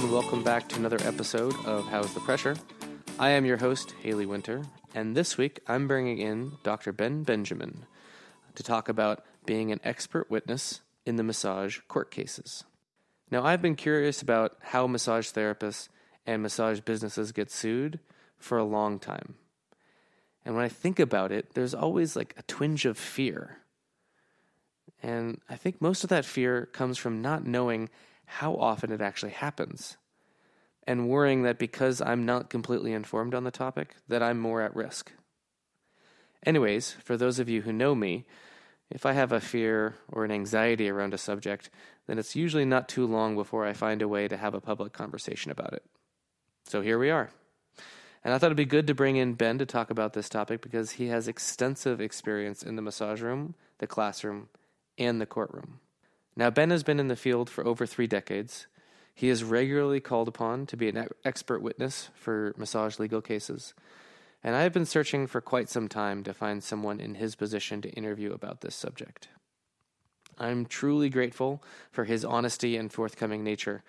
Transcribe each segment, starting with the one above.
and welcome back to another episode of How's the Pressure. I am your host, Haley Winter, and this week I'm bringing in Dr. Ben Benjamin to talk about being an expert witness in the massage court cases. Now, I've been curious about how massage therapists and massage businesses get sued for a long time. And when I think about it, there's always like a twinge of fear. And I think most of that fear comes from not knowing how often it actually happens and worrying that because I'm not completely informed on the topic that I'm more at risk. Anyways, for those of you who know me, if I have a fear or an anxiety around a subject, then it's usually not too long before I find a way to have a public conversation about it. So here we are. And I thought it'd be good to bring in Ben to talk about this topic because he has extensive experience in the massage room, the classroom, and the courtroom. Now, Ben has been in the field for over three decades. He is regularly called upon to be an expert witness for massage legal cases. And I have been searching for quite some time to find someone in his position to interview about this subject. I'm truly grateful for his honesty and forthcoming nature,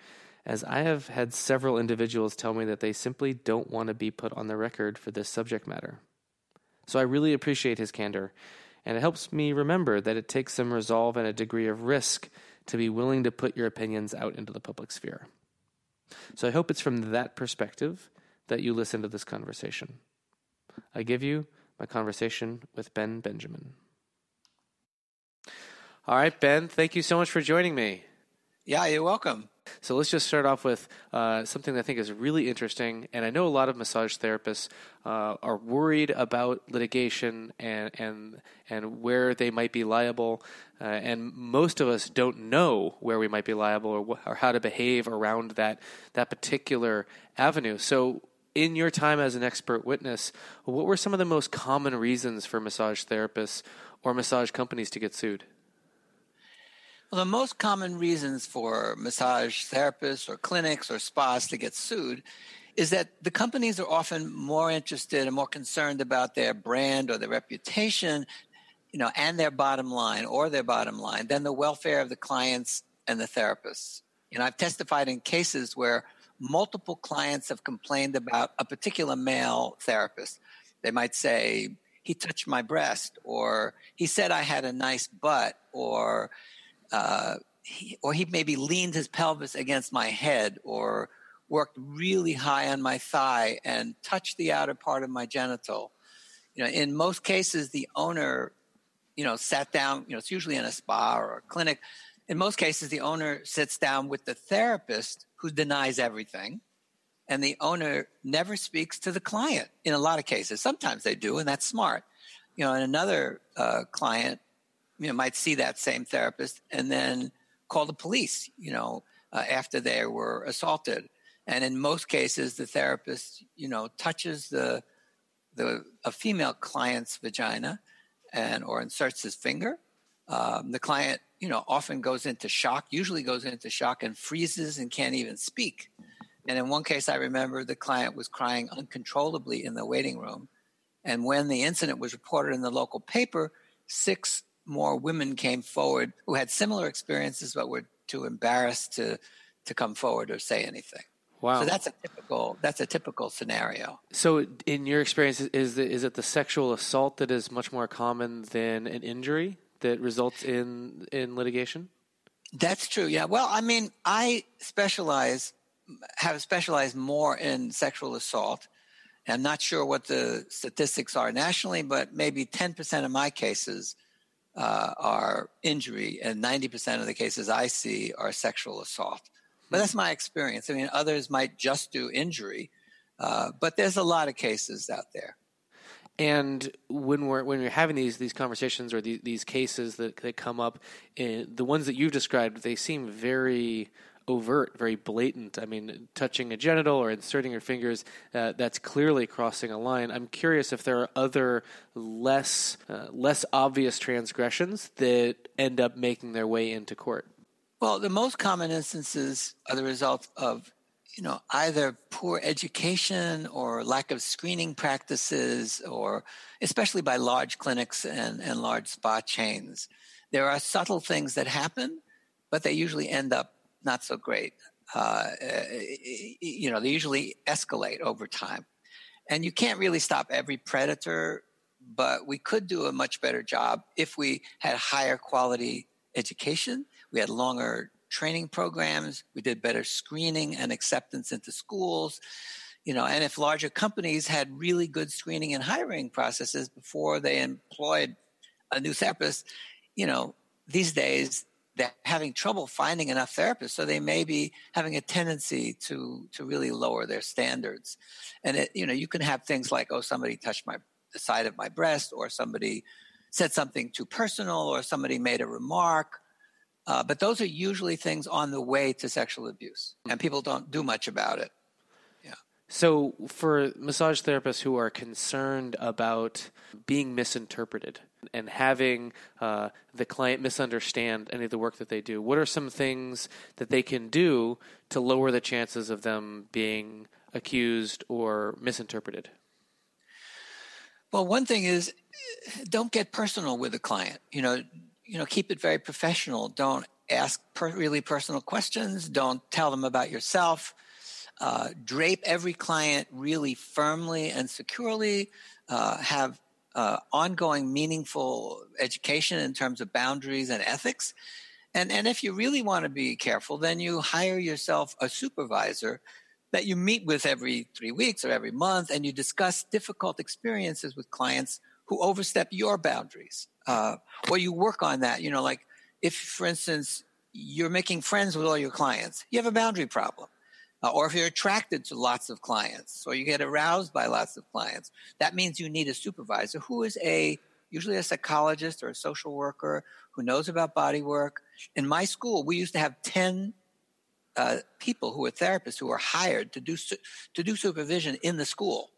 as I have had several individuals tell me that they simply don't want to be put on the record for this subject matter. So I really appreciate his candor, and it helps me remember that it takes some resolve and a degree of risk to be willing to put your opinions out into the public sphere. So I hope it's from that perspective that you listen to this conversation. I give you my conversation with Ben Benjamin. All right, Ben, thank you so much for joining me. Yeah, you're welcome. So let's just start off with uh, something that I think is really interesting. And I know a lot of massage therapists uh, are worried about litigation and and and where they might be liable. Uh, and most of us don't know where we might be liable or, wh- or how to behave around that that particular avenue. So in your time as an expert witness, what were some of the most common reasons for massage therapists or massage companies to get sued? Well, the most common reasons for massage therapists or clinics or spas to get sued is that the companies are often more interested and more concerned about their brand or their reputation, you know, and their bottom line or their bottom line than the welfare of the clients and the therapists. You know, I've testified in cases where multiple clients have complained about a particular male therapist. They might say, he touched my breast, or he said I had a nice butt, or uh, he, or he maybe leaned his pelvis against my head, or worked really high on my thigh and touched the outer part of my genital. You know, in most cases, the owner, you know, sat down. You know, it's usually in a spa or a clinic. In most cases, the owner sits down with the therapist who denies everything. And the owner never speaks to the client in a lot of cases. Sometimes they do, and that's smart. You know, and another uh, client, you know, might see that same therapist and then call the police, you know, uh, after they were assaulted. And in most cases, the therapist, you know, touches the the a female client's vagina and or inserts his finger. Um, the client you know, often goes into shock, usually goes into shock and freezes and can't even speak. And in one case, I remember the client was crying uncontrollably in the waiting room. And when the incident was reported in the local paper, six more women came forward who had similar experiences but were too embarrassed to, to come forward or say anything. Wow. So that's a typical that's a typical scenario. So in your experience is the, is it the sexual assault that is much more common than an injury? that results in in litigation? That's true. Yeah. Well, I mean, I specialize have specialized more in sexual assault. I'm not sure what the statistics are nationally, but maybe 10% of my cases uh, are injury, and 90% of the cases I see are sexual assault. But that's my experience. I mean, others might just do injury, uh, but there's a lot of cases out there. And when we're when we're having these these conversations or these, these cases that, that come up, in, eh, the ones that you've described, they seem very overt, very blatant. I mean, touching a genital or inserting your fingers, uh, that's clearly crossing a line. I'm curious if there are other less uh, less obvious transgressions that end up making their way into court. Well, the most common instances are the result of you know, either poor education or lack of screening practices, or especially by large clinics and, and large spa chains. There are subtle things that happen, but they usually end up not so great. uh, eh, eh, eh, you know, they usually escalate over time. And you can't really stop every predator, but we could do a much better job if we had higher quality education, we had longer training programs, we did better screening and acceptance into schools. You know, and if larger companies had really good screening and hiring processes before they employed a new therapist, you know, these days they're having trouble finding enough therapists, so they may be having a tendency to to really lower their standards. And it, you know, you can have things like, oh, somebody touched my the side of my breast, or somebody said something too personal, or somebody made a remark. Uh, but those are usually things on the way to sexual abuse, and people don't do much about it. Yeah. So, for massage therapists who are concerned about being misinterpreted and having uh, the client misunderstand any of the work that they do, what are some things that they can do to lower the chances of them being accused or misinterpreted? Well, one thing is don't get personal with the client. You know, you know, keep it very professional. Don't ask per- really personal questions. Don't tell them about yourself uh, drape every client really firmly and securely, uh, have uh, ongoing meaningful education in terms of boundaries and ethics. And, and if you really want to be careful, then you hire yourself a supervisor that you meet with every three weeks or every month, and you discuss difficult experiences with clients who overstep your boundaries. Uh, or you work on that. You know, like if, for instance, you're making friends with all your clients, you have a boundary problem uh, or if you're attracted to lots of clients or you get aroused by lots of clients, that means you need a supervisor who is a usually a psychologist or a social worker who knows about body work. In my school, we used to have 10 uh, people who were therapists who were hired to do to do supervision in the school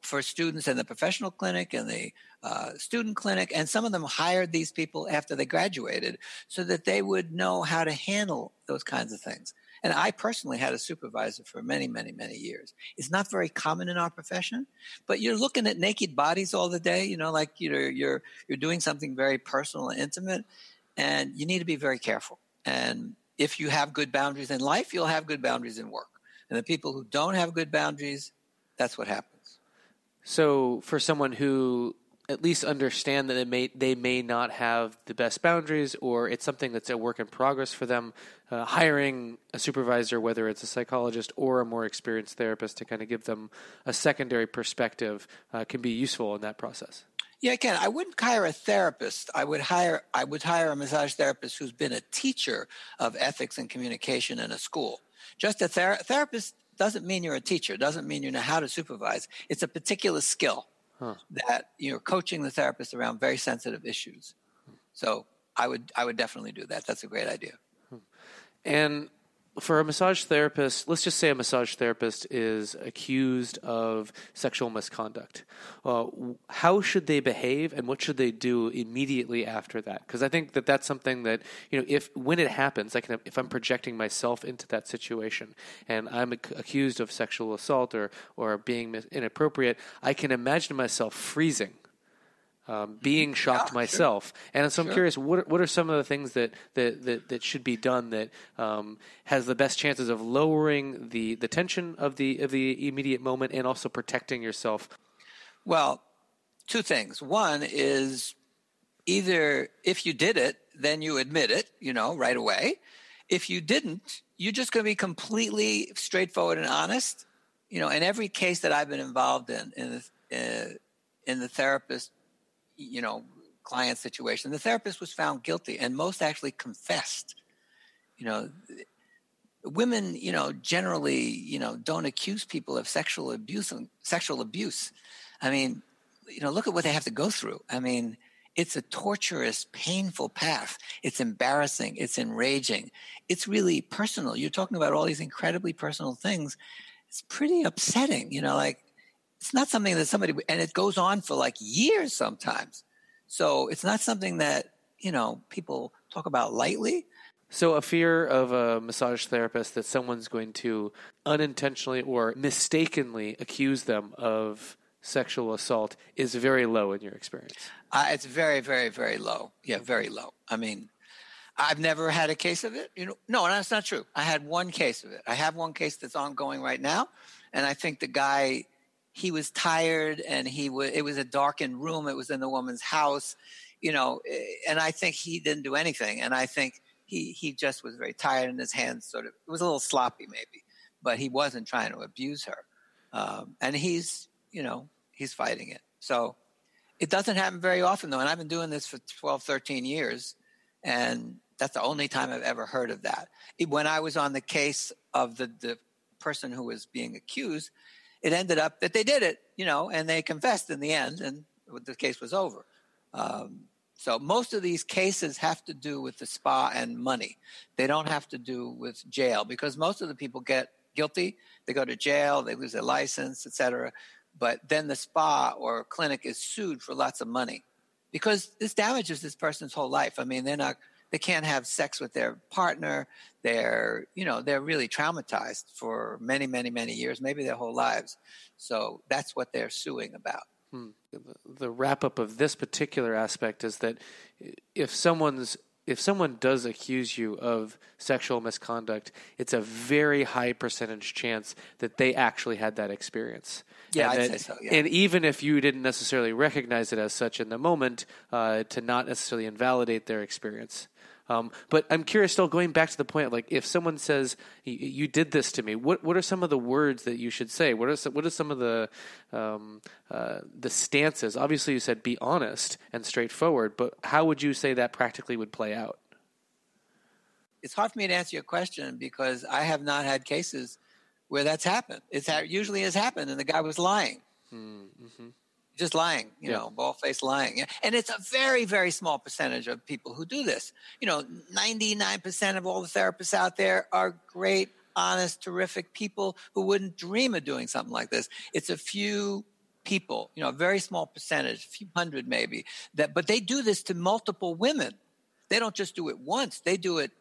for students in the professional clinic and the uh, student clinic, and some of them hired these people after they graduated so that they would know how to handle those kinds of things. And I personally had a supervisor for many, many, many years. It's not very common in our profession, but you're looking at naked bodies all the day, you know, like you're, you're, you're doing something very personal and intimate, and you need to be very careful. And if you have good boundaries in life, you'll have good boundaries in work. And the people who don't have good boundaries, that's what happens. So, for someone who at least understand that they may they may not have the best boundaries, or it's something that's a work in progress for them. Uh, hiring a supervisor, whether it's a psychologist or a more experienced therapist, to kind of give them a secondary perspective, uh, can be useful in that process. Yeah, again, I wouldn't hire a therapist. I would hire I would hire a massage therapist who's been a teacher of ethics and communication in a school. Just a ther- therapist doesn't mean you're a teacher. Doesn't mean you know how to supervise. It's a particular skill huh. that you're coaching the therapist around very sensitive issues. So I would I would definitely do that. That's a great idea. Hmm. And for a massage therapist, let's just say a massage therapist is accused of sexual misconduct. Uh, how should they behave, and what should they do immediately after that? Because I think that that's something that you know, if when it happens, I can if I'm projecting myself into that situation and I'm accused of sexual assault or or being inappropriate, I can imagine myself freezing um, being shocked yeah, myself. Sure. And so I'm sure. curious, what what are some of the things that that, that, that should be done that um, has the best chances of lowering the, the tension of the of the immediate moment and also protecting yourself? Well, two things. One is either if you did it, then you admit it, you know, right away. If you didn't, you're just going to be completely straightforward and honest. You know, in every case that I've been involved in, in the, uh, in the therapist you know, client situation. The therapist was found guilty, and most actually confessed. You know, women, you know, generally, you know, don't accuse people of sexual abuse. Sexual abuse. I mean, you know, look at what they have to go through. I mean, it's a torturous, painful path. It's embarrassing. It's enraging. It's really personal. You're talking about all these incredibly personal things. It's pretty upsetting. You know, like it's not something that somebody and it goes on for like years sometimes so it's not something that you know people talk about lightly so a fear of a massage therapist that someone's going to unintentionally or mistakenly accuse them of sexual assault is very low in your experience uh, it's very very very low yeah very low i mean I've never had a case of it. You know, no, that's not true. I had one case of it. I have one case that's ongoing right now, and I think the guy he was tired and he was it was a darkened room. It was in the woman's house, you know, eh, and I think he didn't do anything. And I think he he just was very tired and his hands sort of it was a little sloppy maybe, but he wasn't trying to abuse her. Um, and he's you know he's fighting it. So it doesn't happen very often though, and I've been doing this for 12, 13 years, and that's the only time I've ever heard of that. When I was on the case of the, the person who was being accused, it ended up that they did it, you know, and they confessed in the end, and the case was over. Um, so most of these cases have to do with the spa and money. They don't have to do with jail because most of the people get guilty. They go to jail, they lose their license, etc. But then the spa or clinic is sued for lots of money because this damages this person's whole life. I mean, they're not they can't have sex with their partner they're you know they're really traumatized for many many many years maybe their whole lives so that's what they're suing about hmm. the wrap up of this particular aspect is that if someone's if someone does accuse you of sexual misconduct, it's a very high percentage chance that they actually had that experience. Yeah, and I'd that, say so. Yeah. And even if you didn't necessarily recognize it as such in the moment, uh, to not necessarily invalidate their experience. Um, but I'm curious, still going back to the point, like if someone says you did this to me, what what are some of the words that you should say? What are some, what are some of the um, uh, the stances? Obviously, you said be honest and straightforward, but how would you say that practically would play out? It's hard for me to answer your question because I have not had cases where that's happened. It's ha- usually has happened, and the guy was lying. Hmm, mm-hmm just lying, you yeah. know, bald faced lying. And it's a very, very small percentage of people who do this. You know, 99% of all the therapists out there are great, honest, terrific people who wouldn't dream of doing something like this. It's a few people, you know, a very small percentage, a few hundred maybe, that, but they do this to multiple women. They don't just do it once. They do it,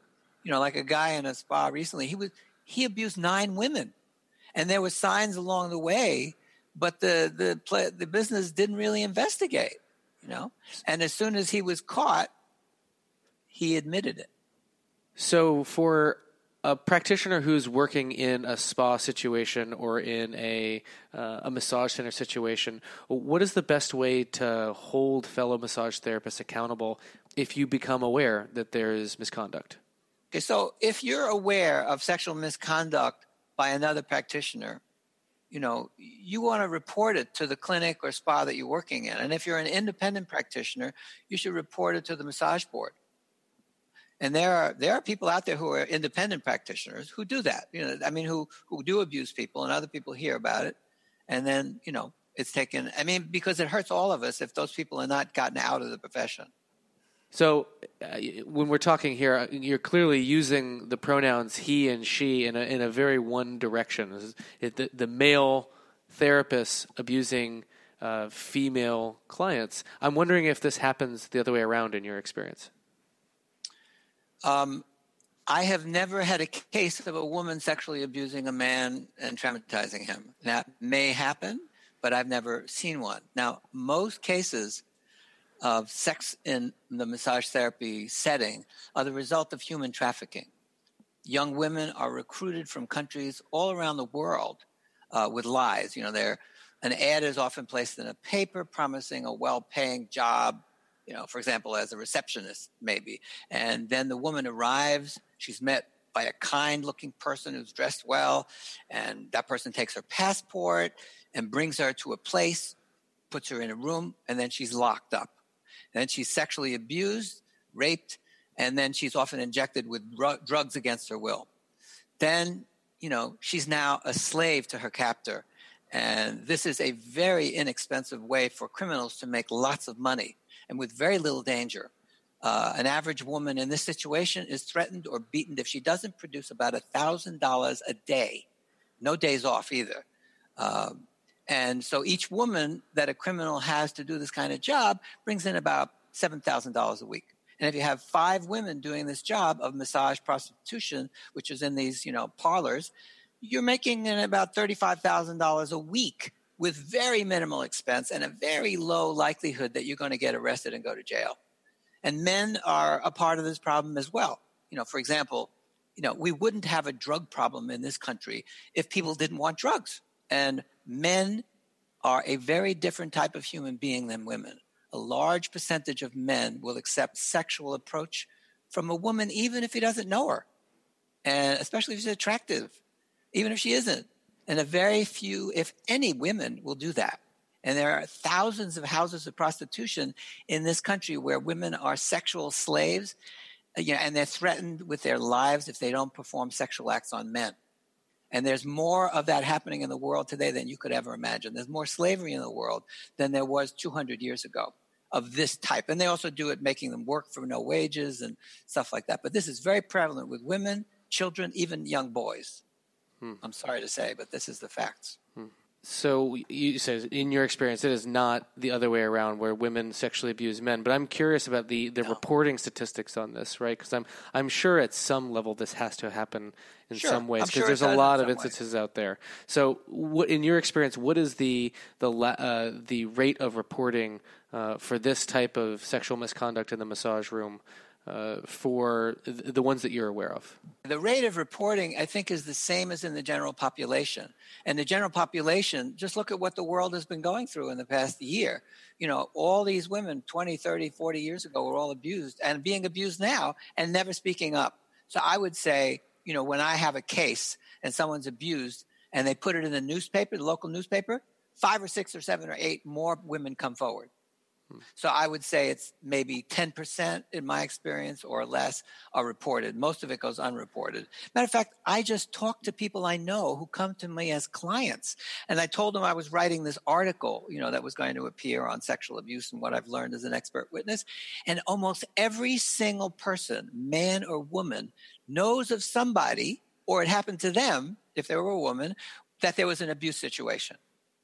you know, like a guy in a spa recently, he was, he abused nine women. And there were signs along the way but the the play, the business didn't really investigate, you know. And as soon as he was caught, he admitted it. So for a practitioner who's working in a spa situation or in a uh, a massage center situation, what is the best way to hold fellow massage therapists accountable if you become aware that there is misconduct? Okay, so if you're aware of sexual misconduct by another practitioner, you know, you want to report it to the clinic or spa that you're working in. And if you're an independent practitioner, you should report it to the massage board. And there are there are people out there who are independent practitioners who do that. You know, I mean, who who do abuse people, and other people hear about it, and then you know it's taken. I mean, because it hurts all of us if those people are not gotten out of the profession. So, uh, when we're talking here, uh, you're clearly using the pronouns he and she in a, in a very one direction. It, the, the, male therapist abusing uh, female clients. I'm wondering if this happens the other way around in your experience. Um, I have never had a case of a woman sexually abusing a man and traumatizing him. That may happen, but I've never seen one. Now, most cases of sex in the massage therapy setting are the result of human trafficking. Young women are recruited from countries all around the world uh, with lies. You know, an ad is often placed in a paper promising a well-paying job. You know, for example, as a receptionist, maybe, and then the woman arrives. She's met by a kind-looking person who's dressed well, and that person takes her passport and brings her to a place, puts her in a room, and then she's locked up then she's sexually abused, raped, and then she's often injected with drugs against her will. Then, you know, she's now a slave to her captor. And this is a very inexpensive way for criminals to make lots of money and with very little danger. Uh, an average woman in this situation is threatened or beaten if she doesn't produce about $1,000 a day, no days off either. Um, and so each woman that a criminal has to do this kind of job brings in about $7,000 a week. And if you have five women doing this job of massage prostitution, which is in these, you know, parlors, you're making in about $35,000 a week with very minimal expense and a very low likelihood that you're going to get arrested and go to jail. And men are a part of this problem as well. You know, for example, you know, we wouldn't have a drug problem in this country if people didn't want drugs. And men are a very different type of human being than women. A large percentage of men will accept sexual approach from a woman, even if he doesn't know her, and especially if she's attractive, even if she isn't. And a very few, if any, women will do that. And there are thousands of houses of prostitution in this country where women are sexual slaves, you know, and they're threatened with their lives if they don't perform sexual acts on men. And there's more of that happening in the world today than you could ever imagine. There's more slavery in the world than there was 200 years ago of this type. And they also do it making them work for no wages and stuff like that. But this is very prevalent with women, children, even young boys. Hmm. I'm sorry to say, but this is the facts. Hmm. So you said in your experience, it is not the other way around where women sexually abuse men. But I'm curious about the, the no. reporting statistics on this, right? Because I'm I'm sure at some level this has to happen in sure. some ways because sure there's a lot of instances way. out there. So, what, in your experience, what is the the uh, the rate of reporting uh, for this type of sexual misconduct in the massage room? Uh, for the ones that you're aware of? The rate of reporting, I think, is the same as in the general population. And the general population, just look at what the world has been going through in the past year. You know, all these women 20, 30, 40 years ago were all abused and being abused now and never speaking up. So I would say, you know, when I have a case and someone's abused and they put it in the newspaper, the local newspaper, five or six or seven or eight more women come forward. So I would say it's maybe 10% in my experience or less are reported. Most of it goes unreported. Matter of fact, I just talk to people I know who come to me as clients. And I told them I was writing this article, you know, that was going to appear on sexual abuse and what I've learned as an expert witness. And almost every single person, man or woman, knows of somebody, or it happened to them, if they were a woman, that there was an abuse situation.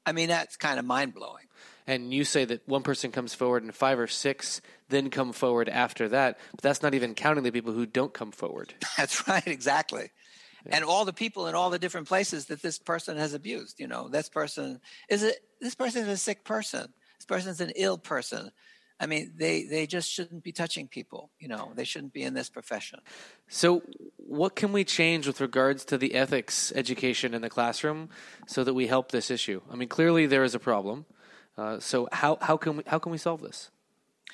I mean, that's kind of mind blowing and you say that one person comes forward and five or six then come forward after that, but that's not even counting the people who don't come forward. That's right, exactly. Yeah. And all the people in all the different places that this person has abused, you know, this person is a this person is a sick person. This person is an ill person. I mean, they they just shouldn't be touching people, you know. They shouldn't be in this profession. So, what can we change with regards to the ethics education in the classroom so that we help this issue? I mean, clearly there is a problem. Uh, so how how can we how can we solve this,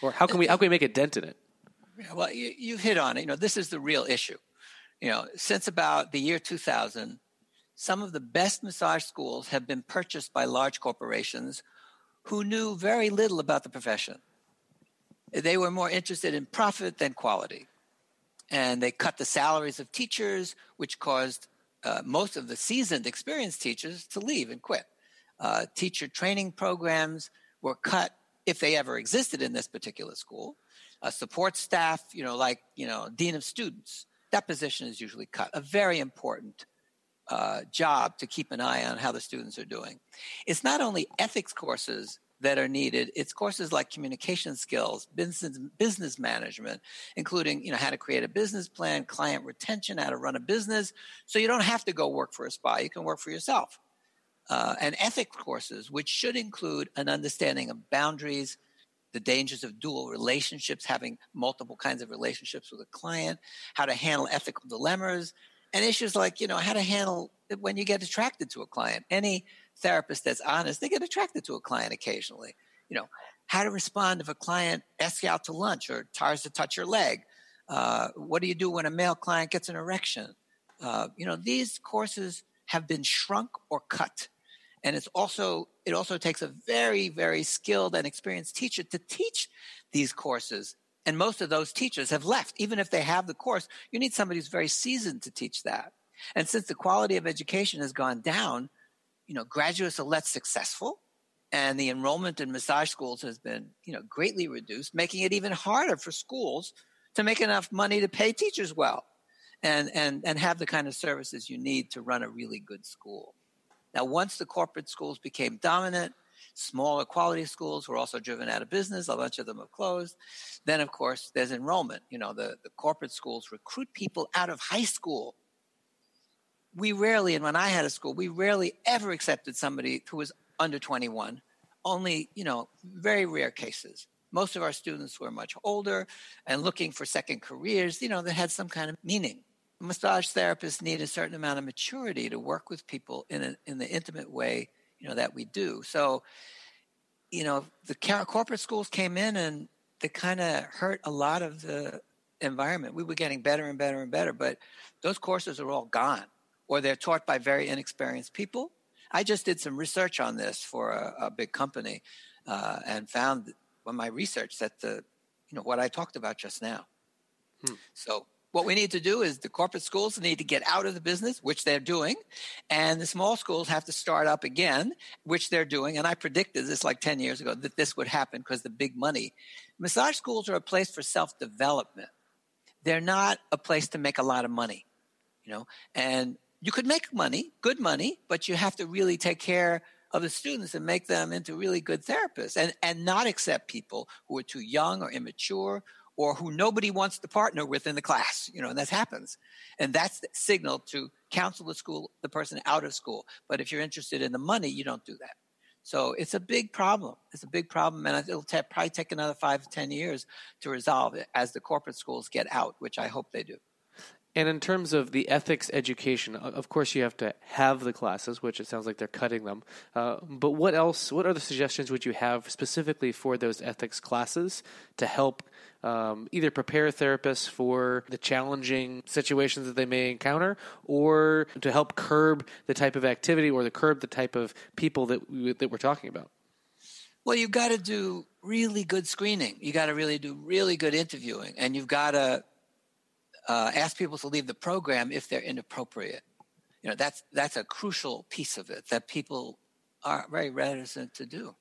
or how can we how can we make a dent in it? Yeah, well, you, you hit on it. You know, this is the real issue. You know, since about the year 2000, some of the best massage schools have been purchased by large corporations who knew very little about the profession. They were more interested in profit than quality. And they cut the salaries of teachers, which caused uh, most of the seasoned, experienced teachers to leave and quit uh, teacher training programs were cut if they ever existed in this particular school. Uh, support staff, you know, like, you know, dean of students, that position is usually cut. A very important uh, job to keep an eye on how the students are doing. It's not only ethics courses that are needed. It's courses like communication skills, business business management, including you know how to create a business plan, client retention, how to run a business. So you don't have to go work for a spa; you can work for yourself uh, and ethics courses, which should include an understanding of boundaries, the dangers of dual relationships, having multiple kinds of relationships with a client, how to handle ethical dilemmas, and issues like, you know, how to handle when you get attracted to a client. Any therapist that's honest, they get attracted to a client occasionally. You know, how to respond if a client asks you out to lunch or tries to touch your leg. Uh, what do you do when a male client gets an erection? Uh, you know, these courses have been shrunk or cut and it's also it also takes a very very skilled and experienced teacher to teach these courses. And most of those teachers have left. Even if they have the course you need somebody who's very seasoned to teach that. And since the quality of education has gone down you know graduates are less successful and the enrollment in massage schools has been you know greatly reduced making it even harder for schools to make enough money to pay teachers well and and and have the kind of services you need to run a really good school now, once the corporate schools became dominant, smaller quality schools were also driven out of business. A bunch of them have closed. Then, of course, there's enrollment. You know, the, the corporate schools recruit people out of high school. We rarely, and when I had a school, we rarely ever accepted somebody who was under 21. Only, you know, very rare cases. Most of our students were much older and looking for second careers, you know, that had some kind of meaning. Massage therapists need a certain amount of maturity to work with people in, a, in the intimate way, you know, that we do. So, you know, the corporate schools came in and they kind of hurt a lot of the environment. We were getting better and better and better, but those courses are all gone or they're taught by very inexperienced people. I just did some research on this for a, a big company uh, and found on my research that the, you know, what I talked about just now. Hmm. So what we need to do is the corporate schools need to get out of the business, which they're doing, and the small schools have to start up again, which they're doing. And I predicted this like 10 years ago that this would happen because the big money. Massage schools are a place for self development. They're not a place to make a lot of money, you know, and you could make money, good money, but you have to really take care of the students and make them into really good therapists and, and not accept people who are too young or immature or who nobody wants to partner with in the class, you know, and that happens. And that's the signal to counsel the school, the person out of school. But if you're interested in the money, you don't do that. So it's a big problem. It's a big problem, and it'll t- probably take another five to ten years to resolve it as the corporate schools get out, which I hope they do. And in terms of the ethics education, of course, you have to have the classes, which it sounds like they're cutting them. Uh, but what else? What other suggestions would you have specifically for those ethics classes to help um, either prepare therapists for the challenging situations that they may encounter, or to help curb the type of activity or the curb the type of people that we, that we're talking about? Well, you've got to do really good screening. You got to really do really good interviewing, and you've got to uh, ask people to leave the program if they're inappropriate. You know, that's that's a crucial piece of it that people are very reticent to do.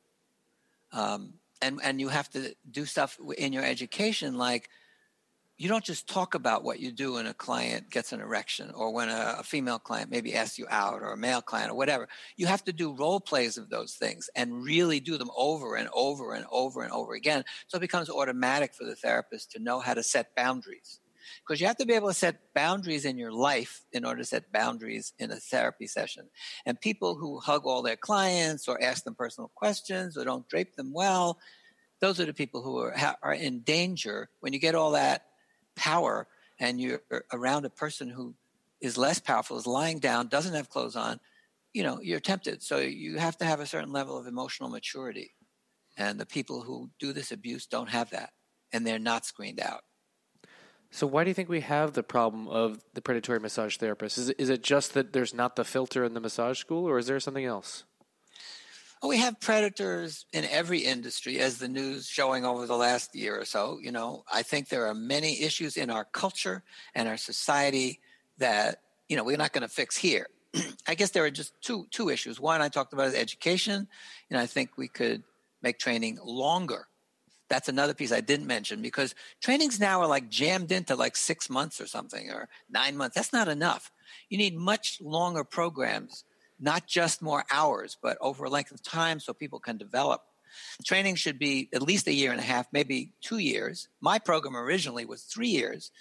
Um, and and you have to do stuff in your education like you don't just talk about what you do when a client gets an erection or when a, a, female client maybe asks you out or a male client or whatever. You have to do role plays of those things and really do them over and over and over and over again. So it becomes automatic for the therapist to know how to set boundaries because you have to be able to set boundaries in your life in order to set boundaries in a therapy session. And people who hug all their clients or ask them personal questions or don't drape them well, those are the people who are, are in danger when you get all that power and you're around a person who is less powerful, is lying down, doesn't have clothes on, you know, you're tempted. So you have to have a certain level of emotional maturity. And the people who do this abuse don't have that, and they're not screened out. So why do you think we have the problem of the predatory massage therapist? Is it, is it just that there's not the filter in the massage school, or is there something else? Well, we have predators in every industry, as the news showing over the last year or so. You know, I think there are many issues in our culture and our society that you know we're not going to fix here. I guess there are just two two issues. One I talked about is education, and I think we could make training longer that's another piece I didn't mention because trainings now are like jammed into like six months or something or nine months. That's not enough. You need much longer programs, not just more hours, but over a length of time so people can develop. Training should be at least a year and a half, maybe two years. My program originally was three years,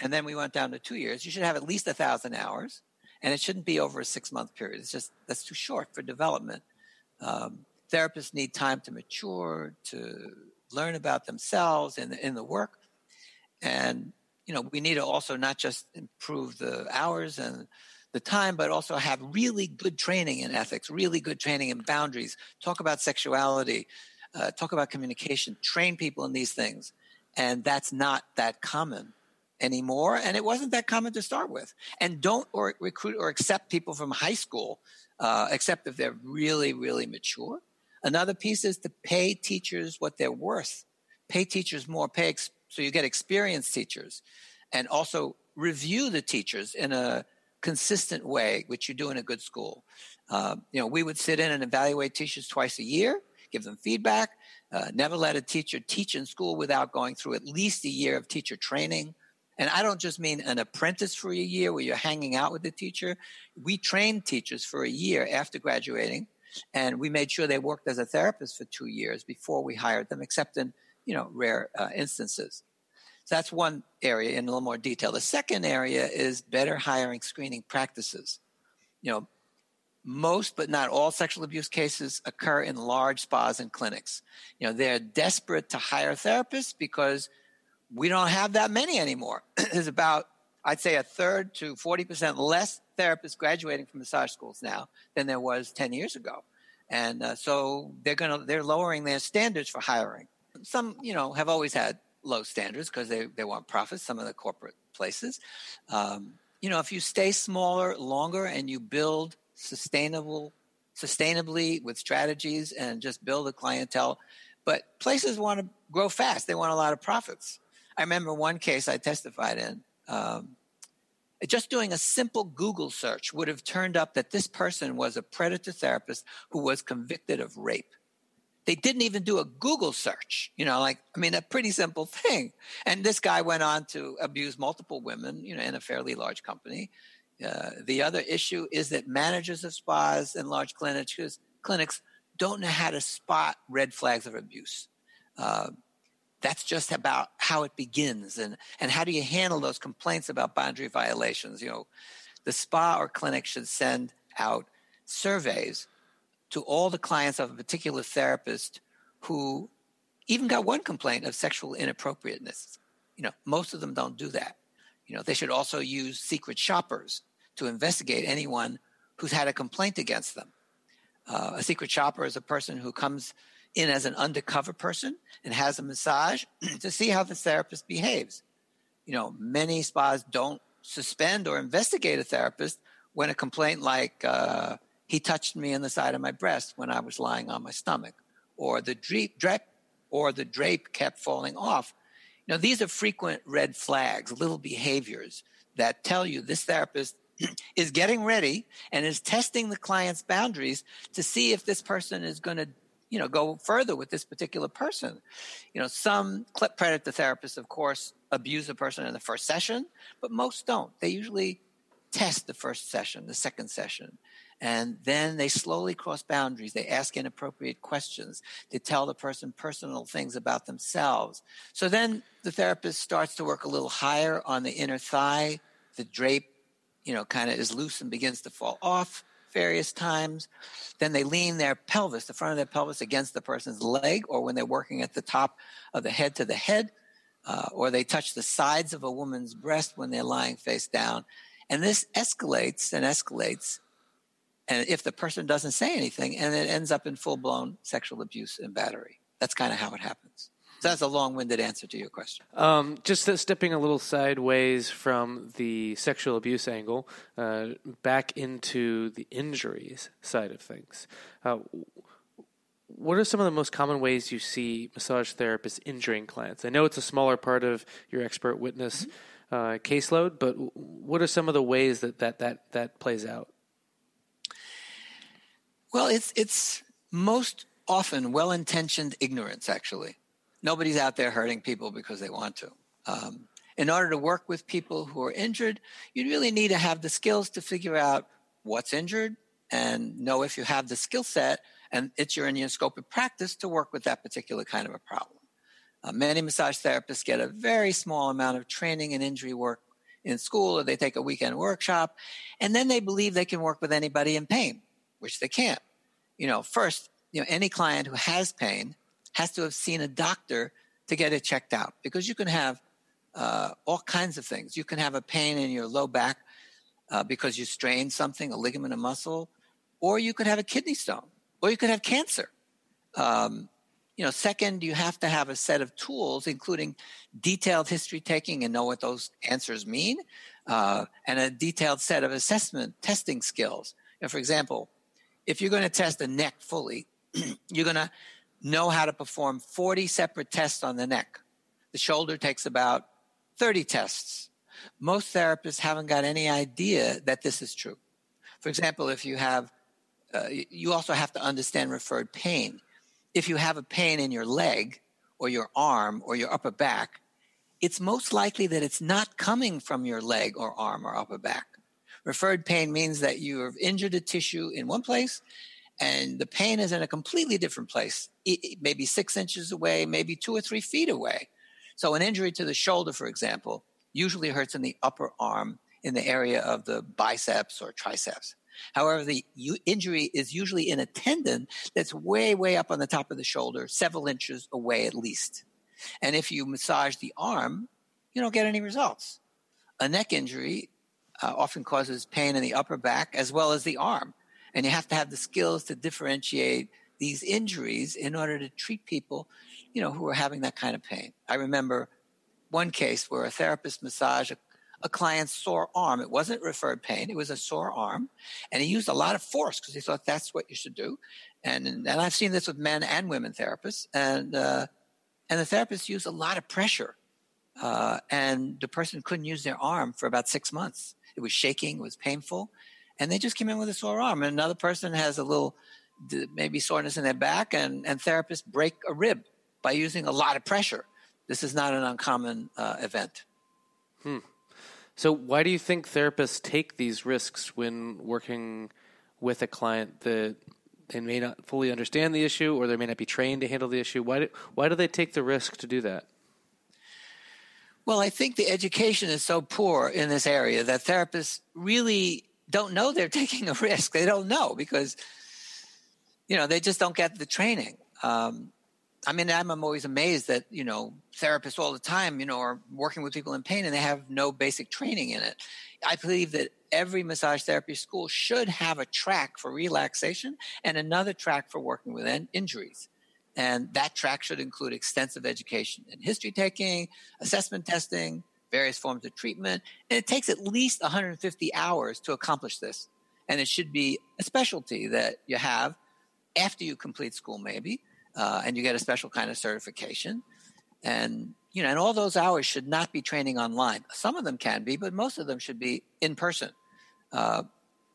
and then we went down to two years. You should have at least a thousand hours, and it shouldn't be over a six month period. It's just that's too short for development. Um, therapists need time to mature, to learn about themselves in the, in the work. And, you know, we need to also not just improve the hours and the time, but also have really good training in ethics, really good training in boundaries, talk about sexuality, uh, talk about communication, train people in these things. And that's not that common anymore. And it wasn't that common to start with. And don't or recruit or accept people from high school, uh, except if they're really, really mature Another piece is to pay teachers what they're worth. Pay teachers more, pay ex- so you get experienced teachers, and also review the teachers in a consistent way, which you do in a good school. Uh, you know, we would sit in and evaluate teachers twice a year, give them feedback. Uh, never let a teacher teach in school without going through at least a year of teacher training. And I don't just mean an apprentice for a year where you're hanging out with the teacher. We train teachers for a year after graduating and we made sure they worked as a therapist for two years before we hired them, except in you know rare uh, instances. So that's one area in a little more detail. The second area is better hiring screening practices. You know, most but not all sexual abuse cases occur in large spas and clinics. You know, they're desperate to hire therapists because we don't have that many anymore. There's about, I'd say, a third to 40% less therapists graduating from massage schools now than there was 10 years ago. And uh, so they're going to, they're lowering their standards for hiring. Some, you know, have always had low standards because they, they want profits, some of the corporate places. Um, you know, if you stay smaller longer and you build sustainable, sustainably with strategies and just build a clientele, but places want to grow fast. They want a lot of profits. I remember one case I testified in. Um, just doing a simple Google search would have turned up that this person was a predator therapist who was convicted of rape. They didn't even do a Google search, you know, like, I mean, a pretty simple thing. And this guy went on to abuse multiple women, you know, in a fairly large company. Uh, the other issue is that managers of spas and large clinics, clinics don't know how to spot red flags of abuse. Uh, that's just about how it begins and, and how do you handle those complaints about boundary violations you know the spa or clinic should send out surveys to all the clients of a particular therapist who even got one complaint of sexual inappropriateness. You know, most of them don't do that. You know, they should also use secret shoppers to investigate anyone who's had a complaint against them. Uh, a secret shopper is a person who comes in as an undercover person and has a massage to see how the therapist behaves. You know, many spas don't suspend or investigate a therapist when a complaint like uh, he touched me in the side of my breast when I was lying on my stomach, or the drape, drape or the drape kept falling off. You know, these are frequent red flags, little behaviors that tell you this therapist is getting ready and is testing the client's boundaries to see if this person is going to you know go further with this particular person you know some clip predator therapists of course abuse a person in the first session but most don't they usually test the first session the second session and then they slowly cross boundaries. They ask inappropriate questions. They tell the person personal things about themselves. So then the therapist starts to work a little higher on the inner thigh. The drape, you know, kind of is loose and begins to fall off various times. Then they lean their pelvis, the front of their pelvis, against the person's leg, or when they're working at the top of the head to the head, uh, or they touch the sides of a woman's breast when they're lying face down. And this escalates and escalates and if the person doesn't say anything and it ends up in full-blown sexual abuse and battery that's kind of how it happens so that's a long-winded answer to your question um, just stepping a little sideways from the sexual abuse angle uh, back into the injuries side of things uh, what are some of the most common ways you see massage therapists injuring clients i know it's a smaller part of your expert witness mm-hmm. uh, caseload but what are some of the ways that that, that, that plays out well, it's it's most often well-intentioned ignorance. Actually, nobody's out there hurting people because they want to. Um, in order to work with people who are injured, you really need to have the skills to figure out what's injured and know if you have the skill set and it's your in your scope of practice to work with that particular kind of a problem. Uh, many massage therapists get a very small amount of training and injury work in school, or they take a weekend workshop, and then they believe they can work with anybody in pain which they can't. You know, first, you know, any client who has pain has to have seen a doctor to get it checked out because you can have uh, all kinds of things. You can have a pain in your low back uh, because you strained something, a ligament, a muscle, or you could have a kidney stone, or you could have cancer. Um, you know, second, you have to have a set of tools, including detailed history taking and know what those answers mean, uh, and a detailed set of assessment testing skills. You know, for example, if you're going to test the neck fully, you're going to know how to perform 40 separate tests on the neck. The shoulder takes about 30 tests. Most therapists haven't got any idea that this is true. For example, if you have, uh, you also have to understand referred pain. If you have a pain in your leg or your arm or your upper back, it's most likely that it's not coming from your leg or arm or upper back. Referred pain means that you have injured a tissue in one place and the pain is in a completely different place, maybe six inches away, maybe two or three feet away. So, an injury to the shoulder, for example, usually hurts in the upper arm in the area of the biceps or triceps. However, the injury is usually in a tendon that's way, way up on the top of the shoulder, several inches away at least. And if you massage the arm, you don't get any results. A neck injury uh, often causes pain in the upper back as well as the arm. And you have to have the skills to differentiate these injuries in order to treat people, you know, who are having that kind of pain. I remember one case where a therapist massaged a, a client's sore arm. It wasn't referred pain; it was a sore arm, and he used a lot of force because he thought that's what you should do. And and I've seen this with men and women therapists, and uh, and the therapist used a lot of pressure, uh, and the person couldn't use their arm for about six months. It was shaking, it was painful, and they just came in with a sore arm. And another person has a little maybe soreness in their back, and and therapists break a rib by using a lot of pressure. This is not an uncommon uh, event. Hmm. So, why do you think therapists take these risks when working with a client that they may not fully understand the issue or they may not be trained to handle the issue? Why do, why do they take the risk to do that? Well, I think the education is so poor in this area that therapists really don't know they're taking a risk. They don't know because, you know, they just don't get the training. Um, I mean, I'm, I'm always amazed that, you know, therapists all the time, you know, are working with people in pain and they have no basic training in it. I believe that every massage therapy school should have a track for relaxation and another track for working with in- injuries. And that track should include extensive education in history taking, assessment testing, various forms of treatment. And it takes at least 150 hours to accomplish this. And it should be a specialty that you have after you complete school, maybe, uh, and you get a special kind of certification. And you know, and all those hours should not be training online. Some of them can be, but most of them should be in person. Uh,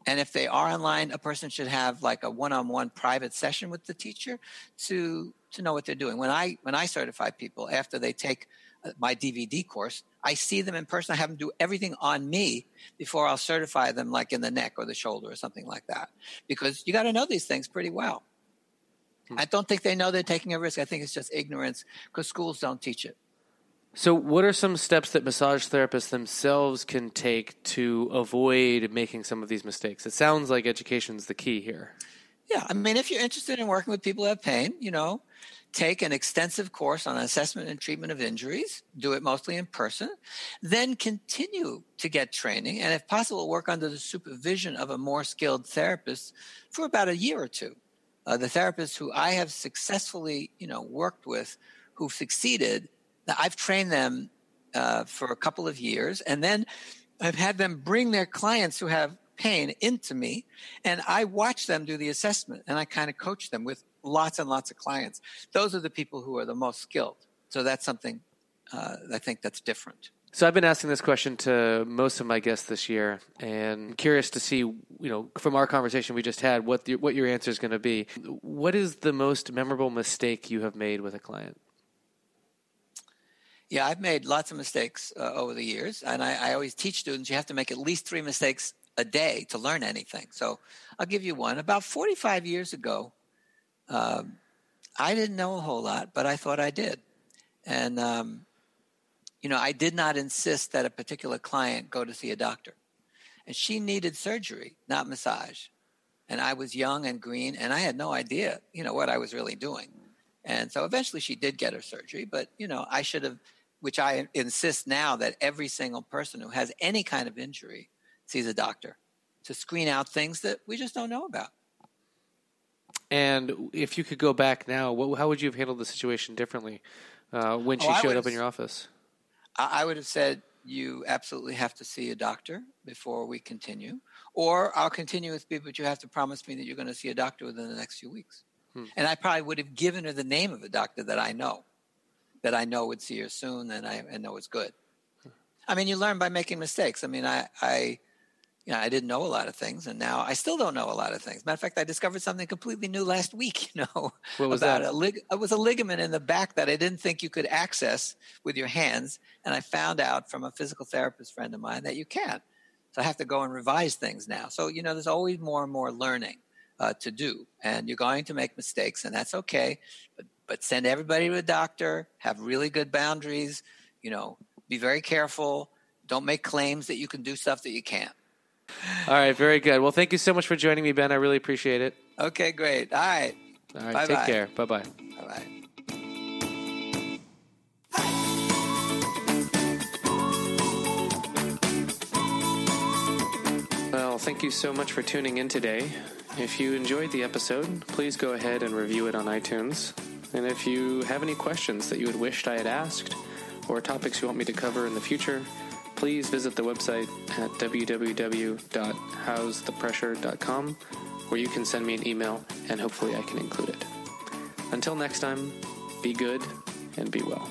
and if they are online, a person should have like a one-on-one private session with the teacher to to know what they're doing. When I when I certify people after they take uh, my DVD course, I see them in person. I have them do everything on me before I'll certify them, like in the neck or the shoulder or something like that, because you got to know these things pretty well. Hmm. I don't think they know they're taking a risk. I think it's just ignorance because schools don't teach it. So, what are some steps that massage therapists themselves can take to avoid making some of these mistakes? It sounds like education is the key here. Yeah, I mean, if you're interested in working with people who have pain, you know, take an extensive course on assessment and treatment of injuries, do it mostly in person, then continue to get training, and if possible, work under the supervision of a more skilled therapist for about a year or two. Uh, the therapists who I have successfully, you know, worked with who've succeeded I've trained them uh, for a couple of years, and then I've had them bring their clients who have pain into me, and I watch them do the assessment, and I kind of coach them with lots and lots of clients. Those are the people who are the most skilled. So that's something uh, I think that's different. So I've been asking this question to most of my guests this year, and curious to see, you know, from our conversation we just had, what the, what your answer is going to be. What is the most memorable mistake you have made with a client? Yeah, I've made lots of mistakes uh, over the years, and I, I, always teach students you have to make at least three mistakes a day to learn anything. So I'll give you one. About 45 years ago, um, I didn't know a whole lot, but I thought I did. And, um, you know, I did not insist that a particular client go to see a doctor. And she needed surgery, not massage. And I was young and green, and I had no idea, you know, what I was really doing. And so eventually she did get her surgery, but, you know, I should have which I insist now that every single person who has any kind of injury sees a doctor to screen out things that we just don't know about. And if you could go back now, what, how would you have handled the situation differently uh, when she oh, showed up in your office? I would have said, you absolutely have to see a doctor before we continue, or I'll continue with you, but you have to promise me that you're going to see a doctor within the next few weeks. Hmm. And I probably would have given her the name of a doctor that I know that I know would see her soon and I, I know it's good. I mean, you learn by making mistakes. I mean, I, I, you know, I didn't know a lot of things, and now I still don't know a lot of things. Matter of fact, I discovered something completely new last week. You know, what was about that? A lig- it was a ligament in the back that I didn't think you could access with your hands, and I found out from a physical therapist friend of mine that you can. So I have to go and revise things now. So you know, there's always more and more learning uh, to do, and you're going to make mistakes, and that's okay. But but send everybody to a doctor, have really good boundaries, you know, be very careful, don't make claims that you can do stuff that you can't. All right, very good. Well, thank you so much for joining me, Ben. I really appreciate it. Okay, great. All right. All right, Bye-bye. take care. Bye bye. Bye bye. Well, thank you so much for tuning in today. If you enjoyed the episode, please go ahead and review it on iTunes. And if you have any questions that you had wished I had asked, or topics you want me to cover in the future, please visit the website at www.howsthepressure.com where you can send me an email and hopefully I can include it. Until next time, be good and be well.